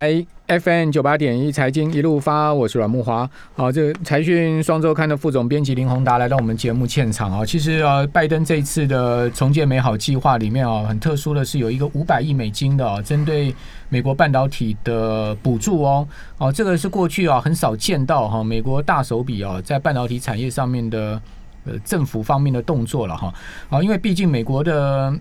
哎，FM 九八点一财经一路发，我是阮木华。好，这个财讯双周刊的副总编辑林宏达来到我们节目现场啊。其实啊，拜登这一次的重建美好计划里面啊，很特殊的是有一个五百亿美金的针对美国半导体的补助哦。哦，这个是过去啊很少见到哈，美国大手笔啊在半导体产业上面的呃政府方面的动作了哈。啊，因为毕竟美国的。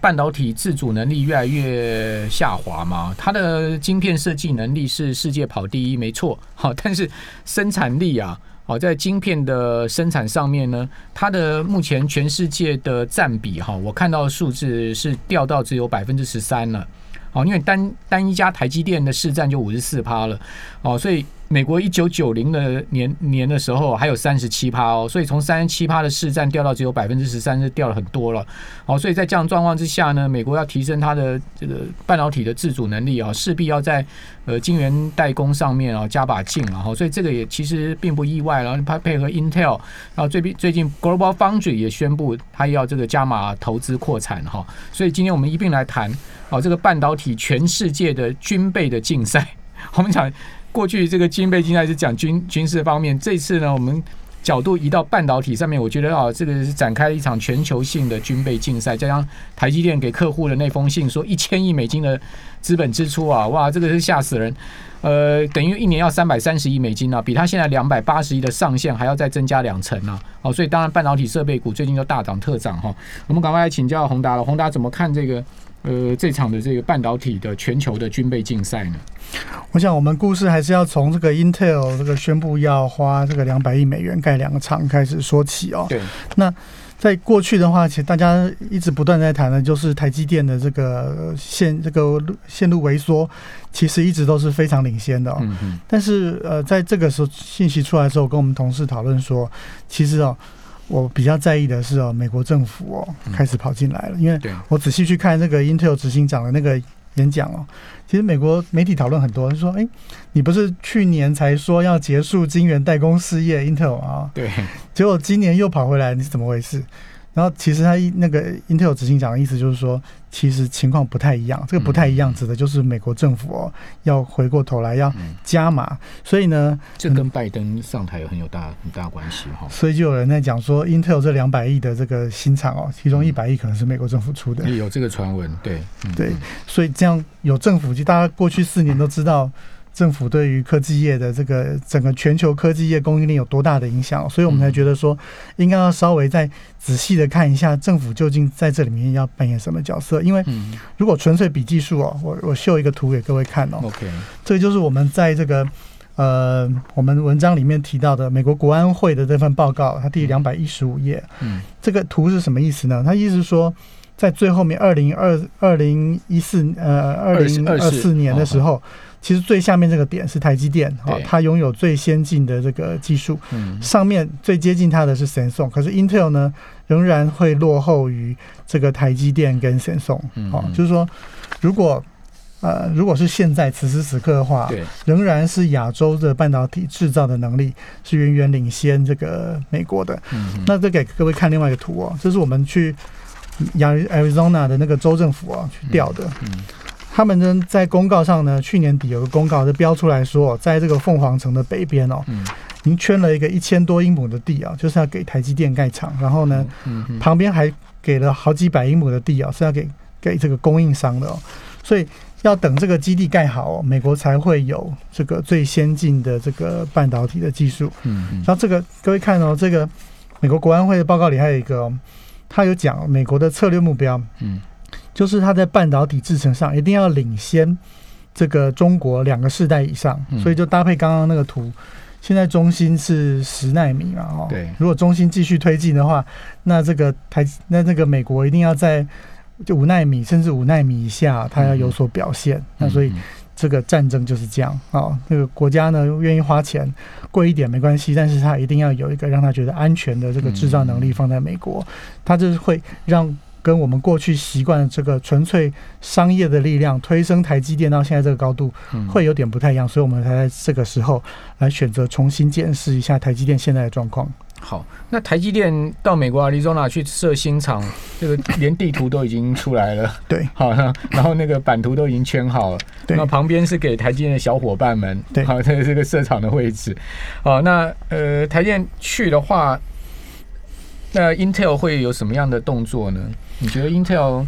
半导体自主能力越来越下滑嘛，它的晶片设计能力是世界跑第一，没错。好，但是生产力啊，好在晶片的生产上面呢，它的目前全世界的占比哈，我看到的数字是掉到只有百分之十三了。好，因为单单一家台积电的市占就五十四趴了。哦，所以。美国一九九零的年年的时候还有三十七趴哦，所以从三十七趴的市占掉到只有百分之十三，是掉了很多了。哦，所以在这样状况之下呢，美国要提升它的这个半导体的自主能力啊，势必要在呃晶圆代工上面啊加把劲了哈。所以这个也其实并不意外了。它配合 Intel，然后最近最近 Global Foundry 也宣布它要这个加码投资扩产哈。所以今天我们一并来谈哦，这个半导体全世界的军备的竞赛，我们讲。过去这个军备竞赛是讲军军事方面，这次呢，我们角度移到半导体上面，我觉得啊，这个是展开了一场全球性的军备竞赛。加上台积电给客户的那封信，说一千亿美金的资本支出啊，哇，这个是吓死人。呃，等于一年要三百三十亿美金啊，比他现在两百八十亿的上限还要再增加两成啊。哦，所以当然半导体设备股最近都大涨特涨哈。我们赶快来请教宏达了，宏达怎么看这个呃这场的这个半导体的全球的军备竞赛呢？我想，我们故事还是要从这个 Intel 这个宣布要花这个两百亿美元盖两个厂开始说起哦。对。那在过去的话，其实大家一直不断在谈的，就是台积电的这个线这个线路萎缩，其实一直都是非常领先的。嗯嗯。但是呃，在这个时候信息出来之后，跟我们同事讨论说，其实哦，我比较在意的是哦，美国政府哦开始跑进来了，因为我仔细去看那个 Intel 执行长的那个。演讲哦，其实美国媒体讨论很多，说：“哎，你不是去年才说要结束晶圆代工事业，Intel 啊？对，结果今年又跑回来，你是怎么回事？”然后其实他那个 Intel 执行长的意思就是说，其实情况不太一样。这个不太一样，指的就是美国政府哦要回过头来要加码。所以呢，这跟拜登上台有很有大很大关系哈。所以就有人在讲说，Intel 这两百亿的这个新厂哦，其中一百亿可能是美国政府出的。有这个传闻，对对。所以这样有政府，就大家过去四年都知道。政府对于科技业的这个整个全球科技业供应链有多大的影响？所以我们才觉得说，应该要稍微再仔细的看一下政府究竟在这里面要扮演什么角色。因为如果纯粹比技术哦，我我秀一个图给各位看哦。OK，这就是我们在这个呃我们文章里面提到的美国国安会的这份报告，它第两百一十五页。嗯，这个图是什么意思呢？它意思说，在最后面二零二二零一四呃二零二四年的时候。其实最下面这个点是台积电，哦，它拥有最先进的这个技术。嗯，上面最接近它的是 Samsung，可是 Intel 呢仍然会落后于这个台积电跟 Samsung。哦，就是说，如果呃，如果是现在此时此刻的话，对，仍然是亚洲的半导体制造的能力是远远领先这个美国的。嗯，那再给各位看另外一个图哦，这是我们去亚 Arizona 的那个州政府啊去调的。嗯。他们呢，在公告上呢，去年底有个公告就标出来说，在这个凤凰城的北边哦，嗯您圈了一个一千多英亩的地啊，就是要给台积电盖厂，然后呢，嗯旁边还给了好几百英亩的地啊，是要给给这个供应商的哦，所以要等这个基地盖好，美国才会有这个最先进的这个半导体的技术。嗯嗯。然后这个各位看哦，这个美国国安会的报告里还有一个，他有讲美国的策略目标。嗯。就是它在半导体制程上一定要领先这个中国两个世代以上，所以就搭配刚刚那个图，现在中芯是十纳米嘛，哦，对，如果中芯继续推进的话，那这个台那这个美国一定要在就五纳米甚至五纳米以下，它要有所表现。那所以这个战争就是这样啊，那个国家呢愿意花钱贵一点没关系，但是它一定要有一个让他觉得安全的这个制造能力放在美国，它就是会让。跟我们过去习惯这个纯粹商业的力量推升台积电到现在这个高度，会有点不太一样，所以我们才在这个时候来选择重新见识一下台积电现在的状况。好，那台积电到美国阿里 z o n a 去设新厂，这个连地图都已经出来了，对，好，然后那个版图都已经圈好了，对。那旁边是给台积电的小伙伴们，对。好，这个这个设厂的位置，好，那呃，台积电去的话，那 Intel 会有什么样的动作呢？你觉得 Intel？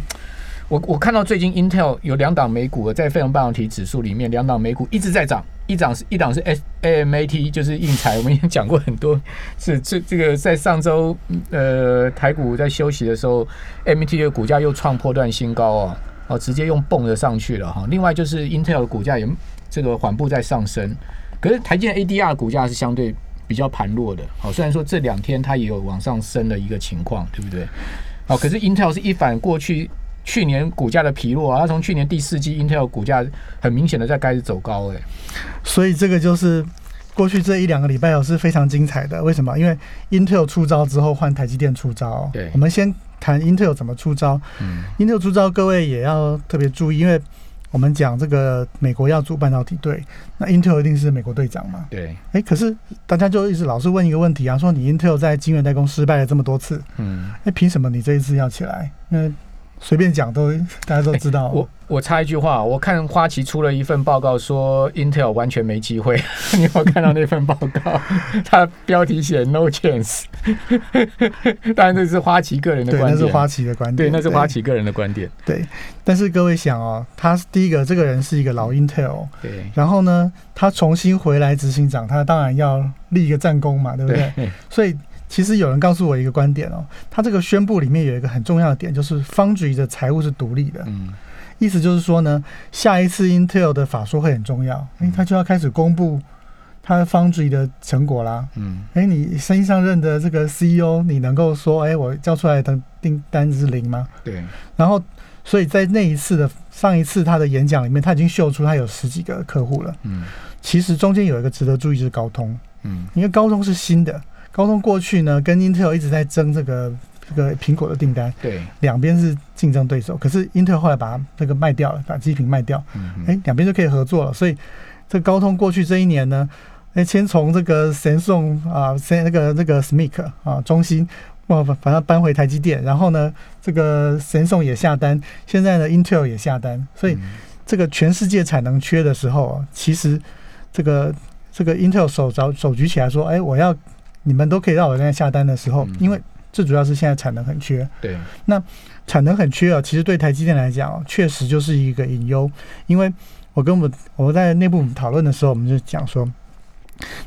我我看到最近 Intel 有两档美股在费城半导体指数里面，两档美股一直在涨，一档是一档是 S AMAT，就是硬材，我们已经讲过很多是这这个在上周呃台股在休息的时候，MT 的股价又创破断新高哦，哦直接用蹦的上去了哈。另外就是 Intel 的股价也这个缓步在上升，可是台积 ADR 股价是相对比较盘弱的，好，虽然说这两天它也有往上升的一个情况，对不对？好，可是 Intel 是一反过去。去年股价的疲弱啊，它从去年第四季 Intel 股价很明显的在开始走高哎、所以这个就是过去这一两个礼拜哦是非常精彩的。为什么？因为 Intel 出招之后换台积电出招。对我们先谈 Intel 怎么出招。嗯 Intel 出招，各位也要特别注意，因为我们讲这个美国要组半导体队，那 Intel 一定是美国队长嘛。对，哎，可是大家就一直老是问一个问题啊，说你 Intel 在晶圆代工失败了这么多次，嗯，哎，凭什么你这一次要起来？因为随便讲都大家都知道。我我插一句话，我看花旗出了一份报告说 Intel 完全没机会，你有没有看到那份报告？它标题写 No chance，当然这是花旗个人的对，观点，那是花旗的观点对，那是花旗个人的观点，对，但是各位想哦，他是第一个，这个人是一个老 Intel，对。然后呢，他重新回来执行长，他当然要立一个战功嘛，对不对？对，所以其实有人告诉我一个观点哦，他这个宣布里面有一个很重要的点，就是 Foundry 的财务是独立的，嗯。意思就是说呢，下一次 Intel 的法说会很重要，因为他就要开始公布他 Foundry 的成果啦。嗯。哎，你新上任的这个 CEO，你能够说，哎，我交出来的订单是零吗？对，然后，所以在那一次的上一次他的演讲里面，他已经秀出他有十几个客户了。嗯。其实中间有一个值得注意，就是高通，嗯。因为高通是新的，高通过去呢跟 Intel 一直在争这个这个苹果的订单，对，两边是竞争对手。可是 Intel 后来把它这个卖掉了，把机屏卖掉，嗯哎，两边就可以合作了。所以这高通过去这一年呢，哎，先从这个神送啊，先那个那个 SMIC 啊，中芯。哇，把把它搬回台积电，然后呢，这个神送也下单，现在呢，Intel 也下单，所以这个全世界产能缺的时候啊，其实这个这个 Intel 手着手举起来说，哎，我要你们都可以让我在下单的时候嗯，因为最主要是现在产能很缺，对，那产能很缺啊，其实对台积电来讲啊，确实就是一个隐忧。因为我跟我们我们在内部讨论的时候，我们就讲说，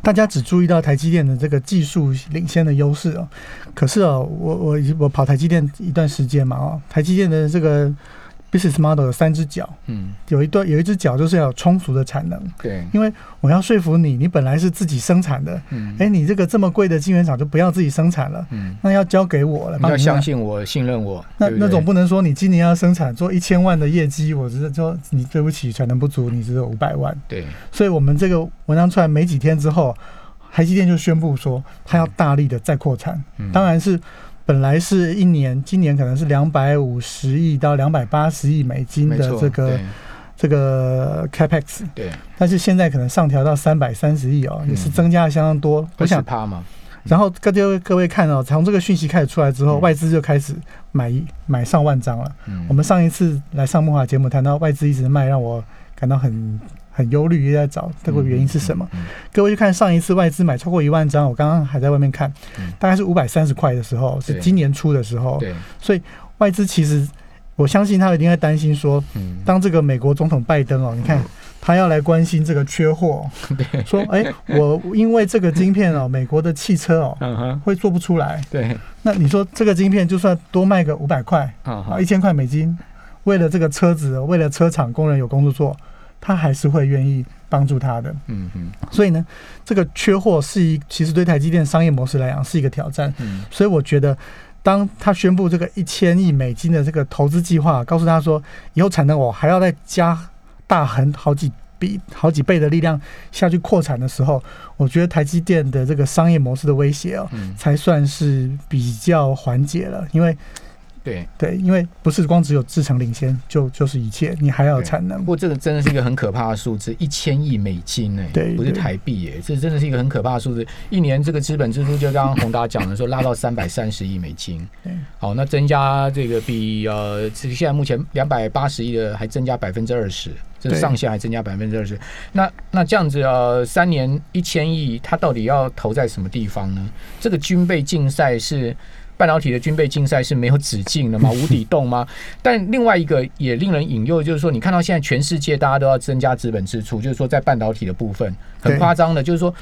大家只注意到台积电的这个技术领先的优势哦，可是哦，我我我跑台积电一段时间嘛哦，台积电的这个 business model 有三只脚，嗯。有一段有一只脚就是要有充足的产能，对，因为我要说服你，你本来是自己生产的，嗯。哎，你这个这么贵的晶圆厂就不要自己生产了，嗯，那要交给我了你要。相信我，信任我，那那总不能说你今年要生产做一千万的业绩，我只是说你对不起，产能不足，你只有五百万。对，所以我们这个文章出来没几天之后，台积电就宣布说，它要大力的再扩产。嗯。当然是本来是一年，今年可能是两百五十亿到两百八十亿美金，的这个这个 capex，对，但是现在可能上调到三百三十亿哦，也是嗯增加了相当多。我想，趴嘛，然后各位各位看哦，从这个讯息开始出来之后，嗯。外资就开始买一买上万张了。嗯。我们上一次来上木华节目谈到外资一直卖，让我感到很很忧虑，也在找这个原因是什么。？嗯各位去看上一次外资买超过一万张，我刚刚还在外面看嗯，大概是五百三十块的时候，是今年初的时候嗯，对，所以外资其实我相信他一定会担心说，嗯，当这个美国总统拜登哦，你看他要来关心这个缺货，说哎，我因为这个晶片哦，美国的汽车哦会做不出来，对，那你说这个晶片就算多卖个五百块，啊啊，一千块美金，为了这个车子，为了车厂工人有工作做，他还是会愿意帮助他的。嗯嗯所以呢，这个缺货是一，其实对台积电商业模式来讲是一个挑战。嗯所以我觉得，当他宣布这个一千亿美金的这个投资计划，告诉他说以后产能我还要再加大很好几比好几倍的力量下去扩产的时候，我觉得台积电的这个商业模式的威胁哦，嗯才算是比较缓解了，因为对对，因为不是光只有制程领先就就是一切，你还要产能不。过这个真的是一个很可怕的数字，一千亿美金哎，对不是台币哎，这真的是一个很可怕的数字。一年这个资本支出，就刚刚宏达讲的说，拉到三百三十亿美金。对好，那增加这个比呃，这个现在目前两百八十亿的还增加百分之二十，这个上限还增加百分之二十。那那这样子呃，三年一千亿，它到底要投在什么地方呢？这个军备竞赛是。半导体的军备竞赛是没有止境的吗？无底洞吗？但另外一个也令人引诱，就是说，你看到现在全世界大家都要增加资本支出，就是说在半导体的部分很夸张的，就是说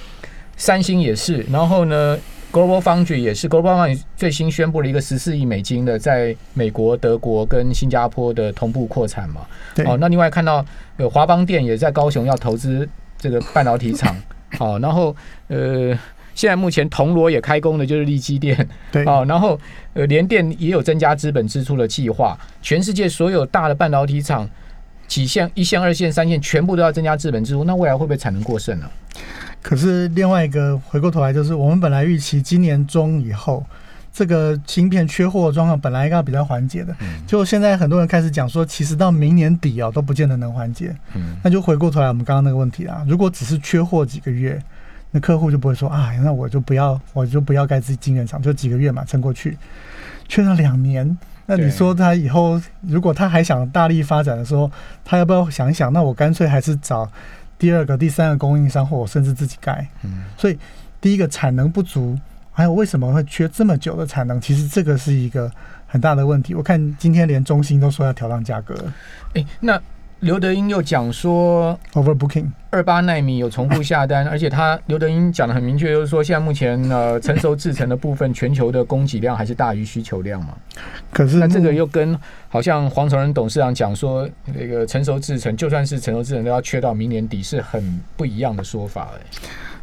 三星也是，然后呢，Global Foundry 也是，Global Foundry 最新宣布了一个十四亿美金的在美国、德国跟新加坡的同步扩产嘛。对哦，那另外看到有华邦电也在高雄要投资这个半导体厂，好、然后呃。现在目前铜锣也开工的就是利基电，对。哦，然后呃联电也有增加资本支出的计划，全世界所有大的半导体厂几线、一线、二线、三线全部都要增加资本支出，那未来会不会产能过剩呢、可是另外一个回过头来，就是我们本来预期今年中以后，这个芯片缺货的状况本来应该比较缓解的，嗯。就现在很多人开始讲说，其实到明年底啊都不见得能缓解。嗯，那就回过头来我们刚刚那个问题啊，如果只是缺货几个月，那客户就不会说啊，那我就不要，我就不要盖自己晶圆厂，就几个月嘛，撑过去。缺了两年，那你说他以后如果他还想大力发展的时候，他要不要想一想？那我干脆还是找第二个、第三个供应商，或我甚至自己盖。嗯，所以第一个产能不足，还有为什么会缺这么久的产能？其实这个是一个很大的问题。我看今天连中兴都说要调降价格了哎，那刘德英又讲说，，overbooking。二八纳米有重复下单，而且他刘德英讲的很明确，就是说现在目前呃成熟制成的部分，全球的供给量还是大于需求量嘛。可是那这个又跟好像黄崇仁董事长讲说，那个成熟制成就算是成熟制成都要缺到明年底，是很不一样的说法哎。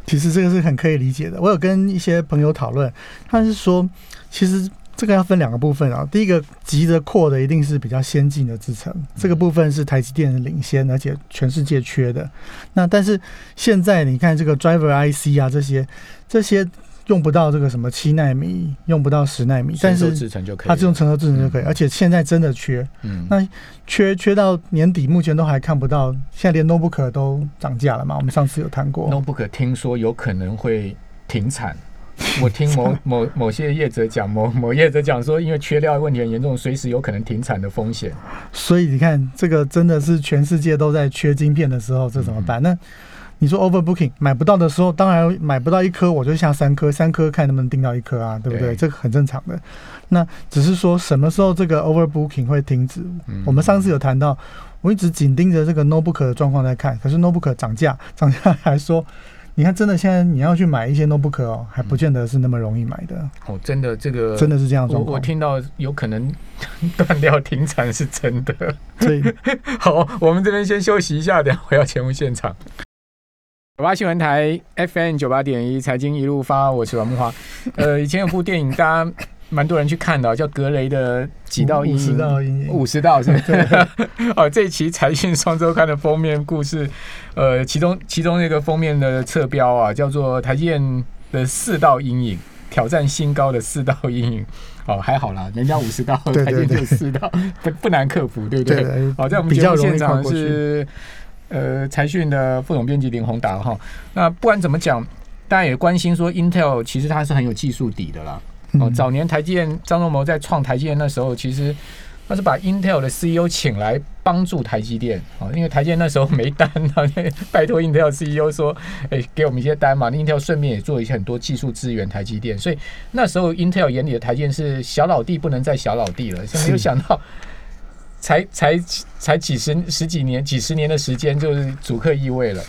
其实这个是很可以理解的。我有跟一些朋友讨论，他是说，其实这个要分两个部分啊。第一个急着扩的一定是比较先进的制程，这个部分是台积电的领先，而且全世界缺的。那但是现在你看这个 driver IC 啊，这些这些用不到这个什么七纳米，用不到十纳米，但是它这种成熟制程就可以，嗯而且现在真的缺，嗯那缺缺到年底，目前都还看不到。现在连 notebook 都涨价了嘛？我们上次有谈过。notebook 听说有可能会停产。我听某某某些业者讲，某某业者讲说，因为缺料问题很严重，随时有可能停产的风险。所以你看，这个真的是全世界都在缺晶片的时候，这怎么办？那你说 overbooking 买不到的时候，当然买不到一颗，我就下三颗，三颗看能不能订到一颗啊，对不对？对这个很正常的。那只是说什么时候这个 overbooking 会停止？嗯我们上次有谈到，我一直紧盯着这个 notebook 的状况在看，可是 notebook 涨价，涨价还说。你看，真的现在你要去买一些 notebook 哦，还不见得是那么容易买的，哦，真的这个真的是这样子我状况。我听到有可能 断掉停产是真的。所以 好，我们这边先休息一下，等一下回到节目现场。九八新闻台 FM 九八点一财经一路发，我是王木华。呃，以前有部电影，大家蛮多人去看的哦，叫《格雷的几道阴影》。道阴影，五十道是？哦，这一期财讯双周刊的封面故事，呃，其中其中那个封面的侧标啊，叫做台积电的四道阴影，挑战新高的四道阴影。哦，还好啦，人家五十道，台积电就四道，不 不难克服，对不对？对，好，在我们节目现场。是呃财讯的副总编辑林宏达哈。那不管怎么讲，大家也关心说，Intel 其实它是很有技术底的啦。哦，早年台积电张忠谋在创台积电那时候，其实 他是把 Intel 的 CEO 请来帮助台积电哦，因为台积电那时候没单啊，拜托 Intel CEO 说，哎、给我们一些单嘛。Intel 顺便也做一些很多技术支援台积电，所以那时候 Intel 眼里的台积电是小老弟不能再小老弟了，没有是想到。才才才几十十几年几十年的时间，就是主客易位了。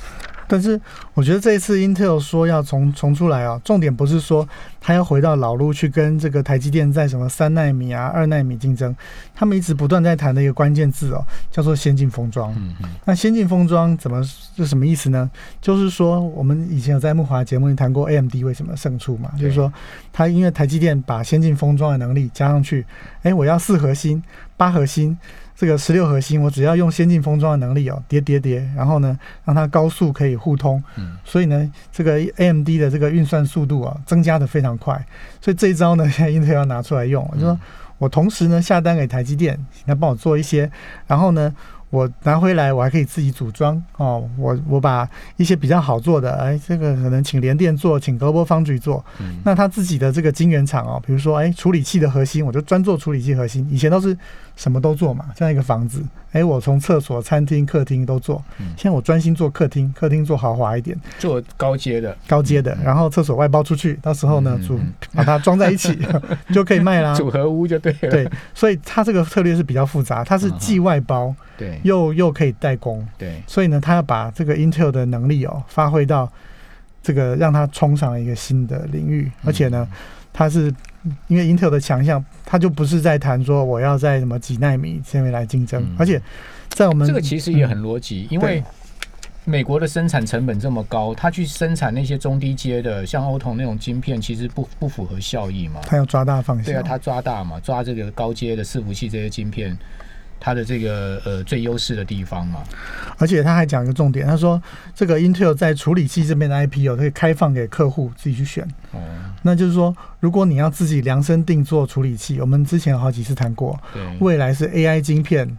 但是我觉得这一次 Intel 说要重重出来啊，重点不是说他要回到老路去跟这个台积电在什么三纳米啊、二纳米竞争，他们一直不断在谈的一个关键字哦，叫做先进封装。嗯嗯那先进封装怎么是什么意思呢？就是说我们以前有在木华节目里谈过 AMD 为什么胜出嘛，就是说它因为台积电把先进封装的能力加上去，哎，我要四核心、八核心。这个十六核心，我只要用先进封装的能力哦，叠叠叠，然后呢，让它高速可以互通，嗯所以呢，这个 AMD 的这个运算速度啊，增加的非常快，所以这一招呢，现在 Intel 要拿出来用，就说我同时呢下单给台积电，请他帮我做一些，然后呢。我拿回来，我还可以自己组装哦。我我把一些比较好做的，哎，这个可能请联电做，请 Global Foundry 做。那他自己的这个晶圆厂哦，比如说哎，处理器的核心，我就专做处理器核心。以前都是什么都做嘛，像一个房子，哎，我从厕所、餐厅、客厅都做。现在我专心做客厅，客厅做豪华一点，做高阶的，高阶的。然后厕所外包出去，到时候呢，组把它装在一起 就可以卖啦。组合屋就对了。对，所以它这个策略是比较复杂，它是既外包。对，又又可以代工，对，所以呢，他要把这个 Intel 的能力哦发挥到这个，让它冲上了一个新的领域。而且呢，它是因为 Intel 的强项，它就不是在谈说我要在什么几纳米下面来竞争，而且在我们这个其实也很逻辑，因为美国的生产成本这么高，它去生产那些中低阶的，像欧童那种晶片，其实不不符合效益嘛。它要抓大方向，对啊，它抓大嘛，抓这个高阶的伺服器这些晶片。它的这个呃最优势的地方嘛，而且他还讲一个重点，他说这个 Intel 在处理器这边的 IP 哦，可以开放给客户自己去选。哦，那就是说，如果你要自己量身定做处理器，我们之前有好几次谈过，对，未来是 AI 晶片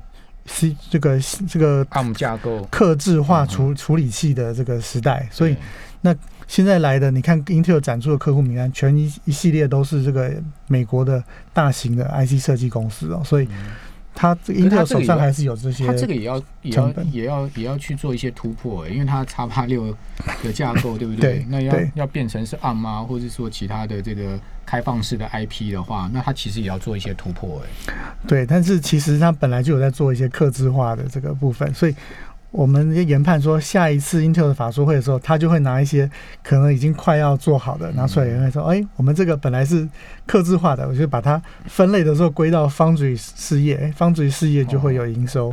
是这个这个 ARM 架构。克制化处处理器的这个时代，所以那现在来的，你看 Intel 展出的客户名单，全一一系列都是这个美国的大型的 IC 设计公司哦，所以。他英特尔手上还是有这些，他这个也要也要也要也要去做一些突破欸，因为它叉八六的架构 对不对？那要要变成是 ARM 啊，或者说其他的这个开放式的 IP 的话，那它其实也要做一些突破哎。对，但是其实它本来就有在做一些克制化的这个部分，所以。我们研判说，下一次 Intel 的法说会的时候，他就会拿一些可能已经快要做好的拿出来，会说：“哎，我们这个本来是刻字化的，我就把它分类的时候归到方嘴事业，方嘴事业就会有营收。”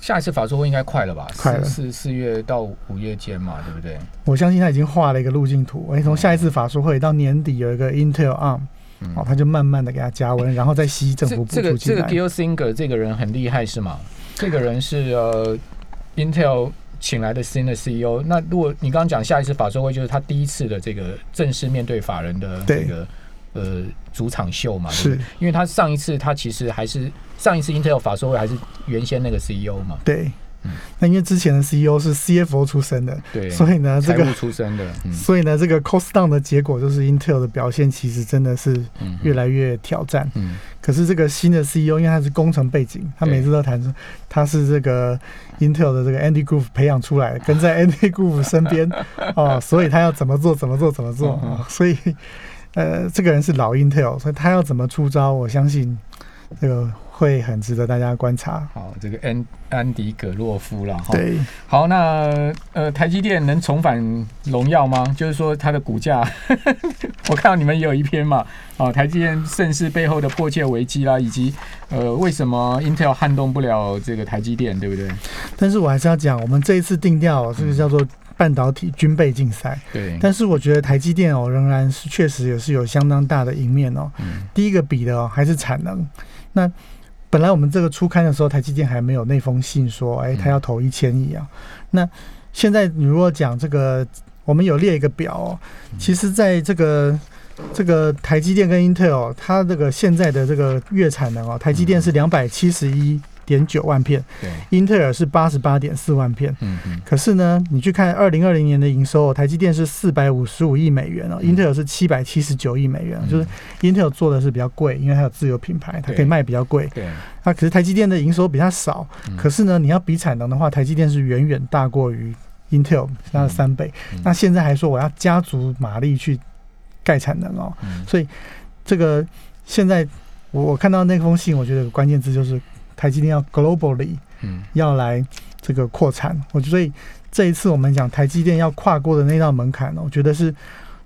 下一次法说会应该快了吧？快了，四四月到五月间嘛，对不对？我相信他已经画了一个路径图。哎，从下一次法说会到年底有一个 Intel ARM，哦，他就慢慢的给他加温，然后再吸政府补助这个这个 Gil Singer 这个人很厉害是吗？这个人是呃。Intel 请来的新的 CEO，那如果你刚刚讲下一次法说会就是他第一次的这个正式面对法人的这个呃主场秀嘛？是，因为他上一次他其实还是上一次 Intel 法说会还是原先那个 CEO 嘛？对。那因为之前的 CEO 是 CFO 出身的，对，所以呢，这个出身的，所以呢，这个 cost down 的结果就是 Intel 的表现其实真的是越来越挑战。嗯，可是这个新的 CEO 因为他是工程背景，他每次都谈说他是这个 Intel 的这个 Andy Grove 培养出来的，跟在 Andy Grove 身边哦，所以他要怎么做怎么做怎么做啊？所以呃，这个人是老 Intel，所以他要怎么出招，我相信这个。会很值得大家观察。好，这个安安迪葛洛夫了哈。对，好，那呃，台积电能重返荣耀吗？就是说它的股价，我看到你们也有一篇嘛。啊，台积电盛世背后的迫切危机啦，以及呃，为什么 Intel 撼动不了这个台积电，对不对？但是我还是要讲，我们这一次定调这个叫做半导体军备竞赛。对。但是我觉得台积电哦，仍然是确实也是有相当大的赢面哦。嗯。第一个比的哦，还是产能。那本来我们这个初刊的时候，台积电还没有那封信说，哎，他要投一千亿啊。那现在你如果讲这个，我们有列一个表，哦，其实在这个这个台积电跟英特尔它这个现在的这个月产能哦，台积电是两百七十一。点九万片，对，英特尔是八十八点四万片，嗯嗯，可是呢，你去看二零二零年的营收，台积电是四百五十五亿美元哦，英特尔是七百七十九亿美元，就是英特尔做的是比较贵，因为它有自有品牌，它可以卖比较贵，对，那可是台积电的营收比较少，可是呢，你要比产能的话，台积电是远远大过于英特尔它的三倍，那现在还说我要加足马力去盖产能哦，所以这个现在我我看到那封信，我觉得关键字就是。台积电要 globally，嗯，要来这个扩产，我所以这一次我们讲台积电要跨过的那道门槛呢，我觉得是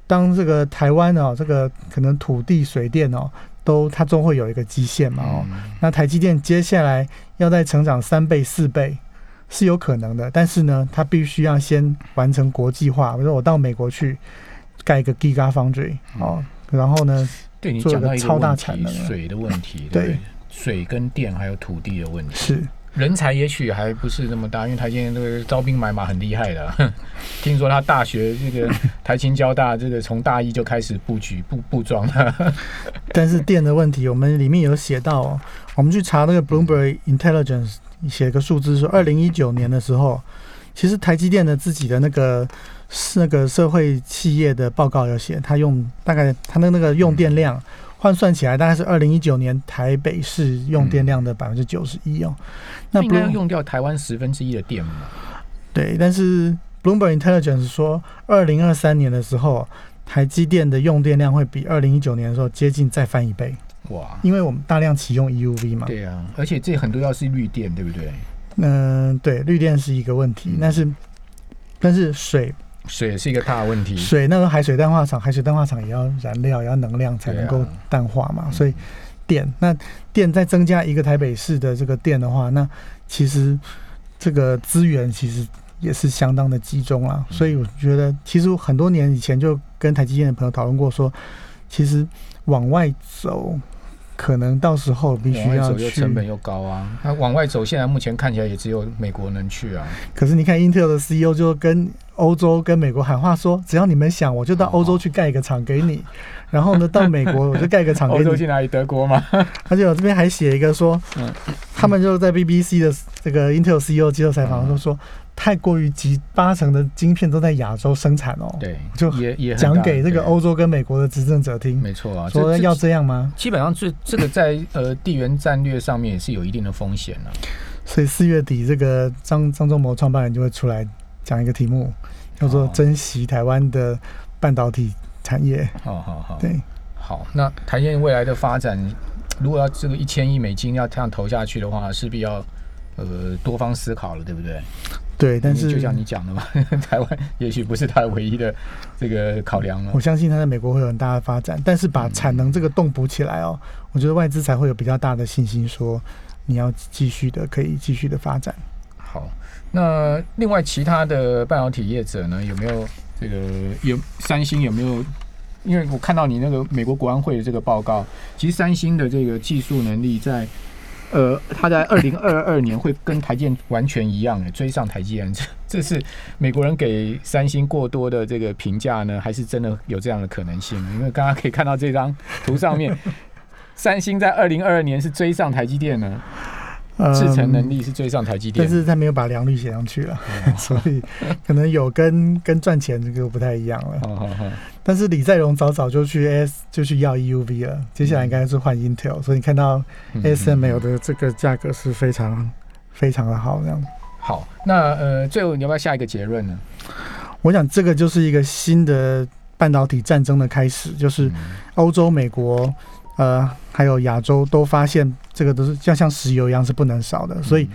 当这个台湾哦，这个可能土地、水电哦，都它终会有一个基线嘛哦，那台积电接下来要再成长三倍、四倍是有可能的，但是呢，它必须要先完成国际化，比如说我到美国去盖一个 Giga Foundry 哦，然后呢，对你讲到一个超大产能水的问题，对。水跟电还有土地的问题是，人才也许还不是那么大，因为台积电这个招兵买马很厉害的。听说他大学这个 台清交大这个从大一就开始布局布布装了。但是电的问题，我们里面有写到，哦，我们去查那个 Bloomberg Intelligence 写个数字说，二零一九年的时候，其实台积电的自己的那个那个社会企业的报告有写，他用大概他的那个用电量。换算起来大概是二零一九年台北市用电量的百分之九十一哦，那应该用掉台湾十分之一的电吗？对，但是 Bloomberg Intelligence 说，二零二三年的时候，台积电的用电量会比二零一九年的时候接近再翻一倍。哇！因为我们大量启用 EUV 嘛。对啊，而且这很多要是绿电，对不对？嗯，对，绿电是一个问题，但是但是水。水是一个大问题。水那个海水淡化厂，海水淡化厂也要燃料，也要能量才能够淡化嘛。所以电，那电再增加一个台北市的这个电的话，那其实这个资源其实也是相当的集中啊。所以我觉得，其实很多年以前就跟台积电的朋友讨论过，说其实往外走。可能到时候必须要去，成本又高啊。那往外走，现在目前看起来也只有美国能去啊。可是你看英特尔的 CEO 就跟欧洲、跟美国喊话说：“只要你们想，我就到欧洲去盖一个厂给你。然后呢，到美国我就盖个 厂给你。”欧洲去哪里？德国吗？而且我这边还写一个说，他们就在 BBC 的这个 Intel CEO 接受采访，说说。太过于集八成的晶片都在亚洲生产哦，对，就也也讲给这个欧洲跟美国的执政者听，没错啊，说要这样吗？基本上这这个在呃地缘战略上面也是有一定的风险的。所以四月底这个张张忠谋创办人就会出来讲一个题目，叫做珍惜台湾的半导体产业。好好好，对，好，那台积未来的发展，如果要这个一千亿美金要这样投下去的话，势必要呃多方思考了，对不对？对，但是就像你讲的嘛，台湾也许不是它唯一的这个考量了。我相信它在美国会有很大的发展，但是把产能这个洞补起来哦，我觉得外资才会有比较大的信心，说你要继续的可以继续的发展。好，那另外其他的半导体业者呢，有没有这个有三星有没有？因为我看到你那个美国国安会的这个报告，其实三星的这个技术能力在。呃，他在二零二二年会跟台建完全一样，追上台积电，这这是美国人给三星过多的这个评价呢，还是真的有这样的可能性？因为刚刚可以看到这张图上面，三星在二零二二年是追上台积电呢。制成能力是追上台积电，但是他没有把良率写上去了，所以可能有跟 跟赚钱这个不太一样了。但是李在镕早早就去 S 就去要 EUV 了，接下来应该是换 Intel，所以你看到 SML 的这个价格是非常非常的好，这样。好，那呃，最后你要不要下一个结论呢？我想这个就是一个新的半导体战争的开始，就是欧洲、美国。呃，还有亚洲都发现这个都是像像石油一样是不能少的，所以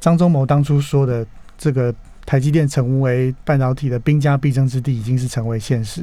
张忠谋当初说的这个台积电成为半导体的兵家必争之地，已经是成为现实。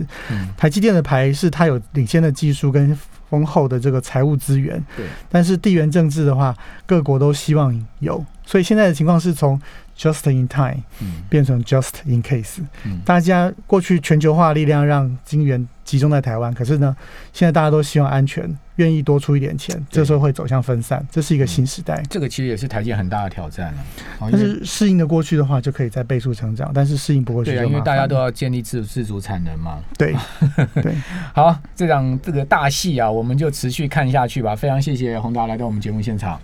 台积电的牌是它有领先的技术跟丰厚的这个财务资源，对，但是地缘政治的话，各国都希望有，所以现在的情况是从 just in time 变成 just in case，大家过去全球化力量让金元。集中在台湾，可是呢，现在大家都希望安全，愿意多出一点钱，这时候会走向分散，这是一个新时代。这个其实也是台积很大的挑战了。但是适应的过去的话，就可以在倍速成长；但是适应不过去，对啊，因为大家都要建立自自主产能嘛。对 对，好，这场这个大戏啊，我们就持续看下去吧。非常谢谢宏达来到我们节目现场。